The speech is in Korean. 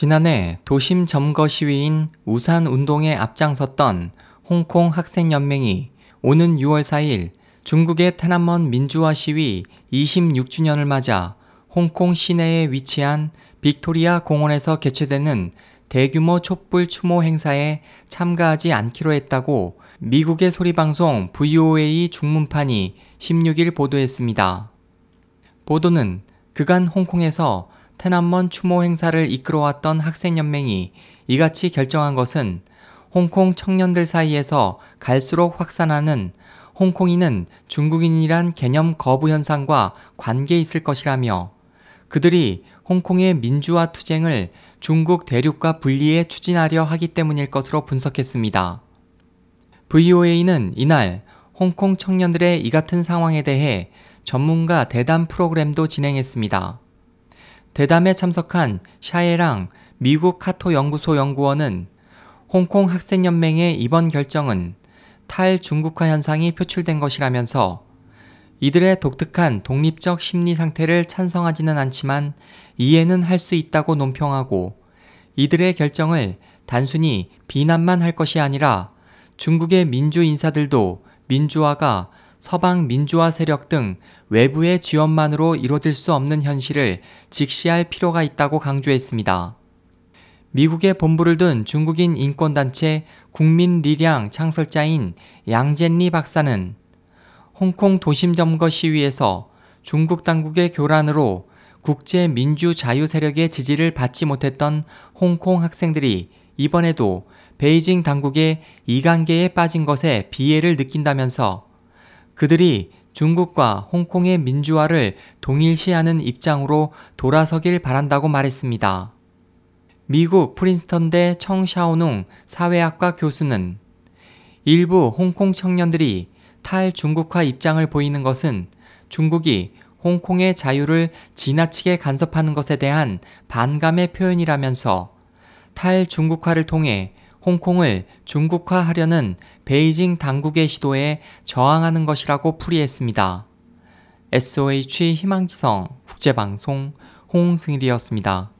지난해 도심 점거 시위인 우산 운동에 앞장섰던 홍콩 학생연맹이 오는 6월 4일 중국의 테난먼 민주화 시위 26주년을 맞아 홍콩 시내에 위치한 빅토리아 공원에서 개최되는 대규모 촛불 추모 행사에 참가하지 않기로 했다고 미국의 소리방송 VOA 중문판이 16일 보도했습니다. 보도는 그간 홍콩에서 테난먼 추모 행사를 이끌어왔던 학생연맹이 이같이 결정한 것은 홍콩 청년들 사이에서 갈수록 확산하는 홍콩인은 중국인이란 개념 거부 현상과 관계 있을 것이라며 그들이 홍콩의 민주화 투쟁을 중국 대륙과 분리해 추진하려 하기 때문일 것으로 분석했습니다. VOA는 이날 홍콩 청년들의 이 같은 상황에 대해 전문가 대담 프로그램도 진행했습니다. 대담에 참석한 샤에랑 미국 카토 연구소 연구원은 홍콩 학생연맹의 이번 결정은 탈중국화 현상이 표출된 것이라면서 이들의 독특한 독립적 심리 상태를 찬성하지는 않지만 이해는 할 수 있다고 논평하고 이들의 결정을 단순히 비난만 할 것이 아니라 중국의 민주 인사들도 민주화가 서방 민주화 세력 등 외부의 지원만으로 이뤄질 수 없는 현실을 직시할 필요가 있다고 강조했습니다. 미국의 본부를 둔 중국인 인권단체 국민리량 창설자인 양젠리 박사는 홍콩 도심 점거 시위에서 중국 당국의 교란으로 국제 민주 자유 세력의 지지를 받지 못했던 홍콩 학생들이 이번에도 베이징 당국의 이관계에 빠진 것에 비애를 느낀다면서 그들이 중국과 홍콩의 민주화를 동일시하는 입장으로 돌아서길 바란다고 말했습니다. 미국 프린스턴대 청샤오농 사회학과 교수는 일부 홍콩 청년들이 탈중국화 입장을 보이는 것은 중국이 홍콩의 자유를 지나치게 간섭하는 것에 대한 반감의 표현이라면서 탈중국화를 통해 홍콩을 중국화하려는 베이징 당국의 시도에 저항하는 것이라고 풀이했습니다. SOH 희망지성 국제방송 홍승일이었습니다.